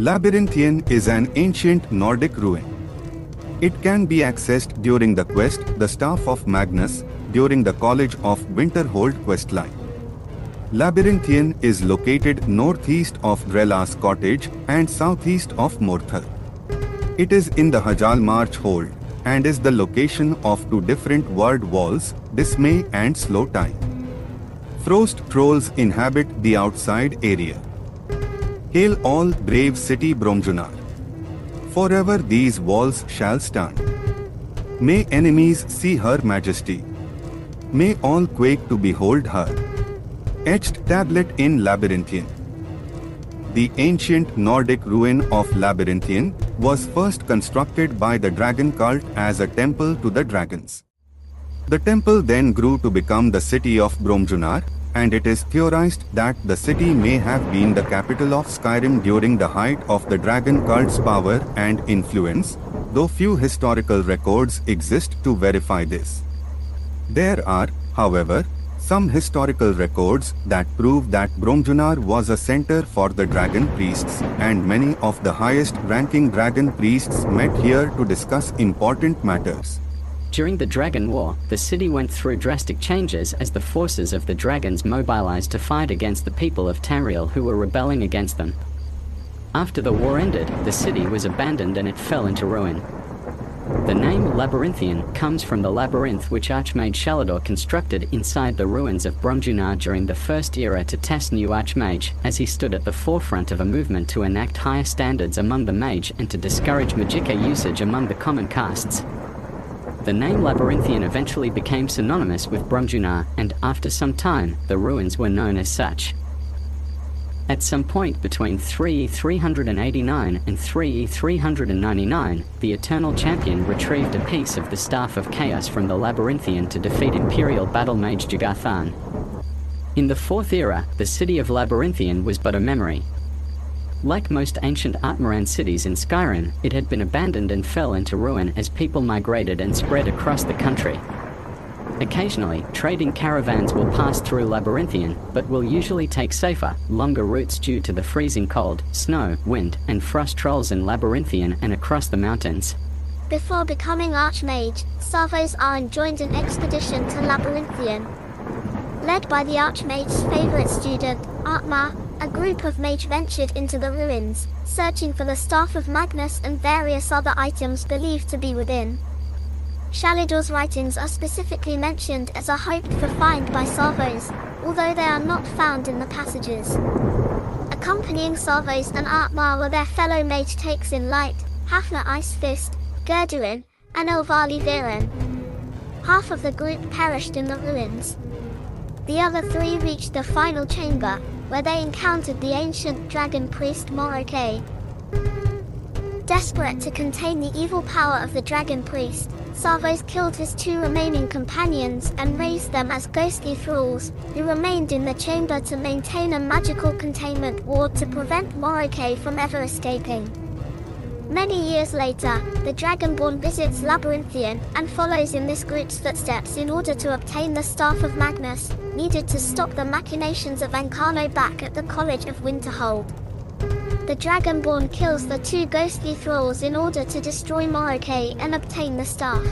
Labyrinthian is an ancient Nordic ruin. It can be accessed during the quest The Staff of Magnus during the College of Winterhold questline. Labyrinthian is located northeast of Drelas' cottage and southeast of Morthal. It is in the Hjaalmarch hold and is the location of two different word walls, Dismay and Slow Time. Frost trolls inhabit the outside area. Hail all brave city Bromjunaar. Forever these walls shall stand. May enemies see her majesty. May all quake to behold her. Etched tablet in Labyrinthian. The ancient Nordic ruin of Labyrinthian was first constructed by the dragon cult as a temple to the dragons. The temple then grew to become the city of Bromjunaar, and it is theorized that the city may have been the capital of Skyrim during the height of the dragon cult's power and influence, though few historical records exist to verify this. There are, however, some historical records that prove that Bromjunaar was a center for the dragon priests, and many of the highest ranking dragon priests met here to discuss important matters. During the Dragon War, the city went through drastic changes as the forces of the dragons mobilized to fight against the people of Tamriel who were rebelling against them. After the war ended, the city was abandoned and it fell into ruin. The name Labyrinthian comes from the labyrinth which Archmage Shalidor constructed inside the ruins of Bromjunaar during the First Era to test new Archmage, as he stood at the forefront of a movement to enact higher standards among the mage and to discourage Magicka usage among the common castes. The name Labyrinthian eventually became synonymous with Bromjunaar, and after some time, the ruins were known as such. At some point between 3E389 and 3E399, the Eternal Champion retrieved a piece of the Staff of Chaos from the Labyrinthian to defeat Imperial Battle Mage Jagar Tharn. In the Fourth Era, the city of Labyrinthian was but a memory. Like most ancient Atmoran cities in Skyrim, it had been abandoned and fell into ruin as people migrated and spread across the country. Occasionally, trading caravans will pass through Labyrinthian, but will usually take safer, longer routes due to the freezing cold, snow, wind, and frost trolls in Labyrinthian and across the mountains. Before becoming Archmage, Savos Aren joined an expedition to Labyrinthian. Led by the Archmage's favorite student, Atmah, a group of mage ventured into the ruins, searching for the Staff of Magnus and various other items believed to be within. Shalidor's writings are specifically mentioned as a hoped-for find by Savos, although they are not found in the passages. Accompanying Savos and Atmah were their fellow mage takes in Light, Hafnar Icefist, Girduin, and Elvali Veren. Half of the group perished in the ruins. The other three reached the final chamber, where they encountered the ancient dragon priest Morokei. Desperate to contain the evil power of the dragon priest, Savos killed his two remaining companions and raised them as ghostly thralls, who remained in the chamber to maintain a magical containment ward to prevent Morokei from ever escaping. Many years later, the Dragonborn visits Labyrinthian and follows in this group's footsteps in order to obtain the Staff of Magnus, needed to stop the machinations of Ancano back at the College of Winterhold. The Dragonborn kills the two ghostly thralls in order to destroy Morokei and obtain the staff.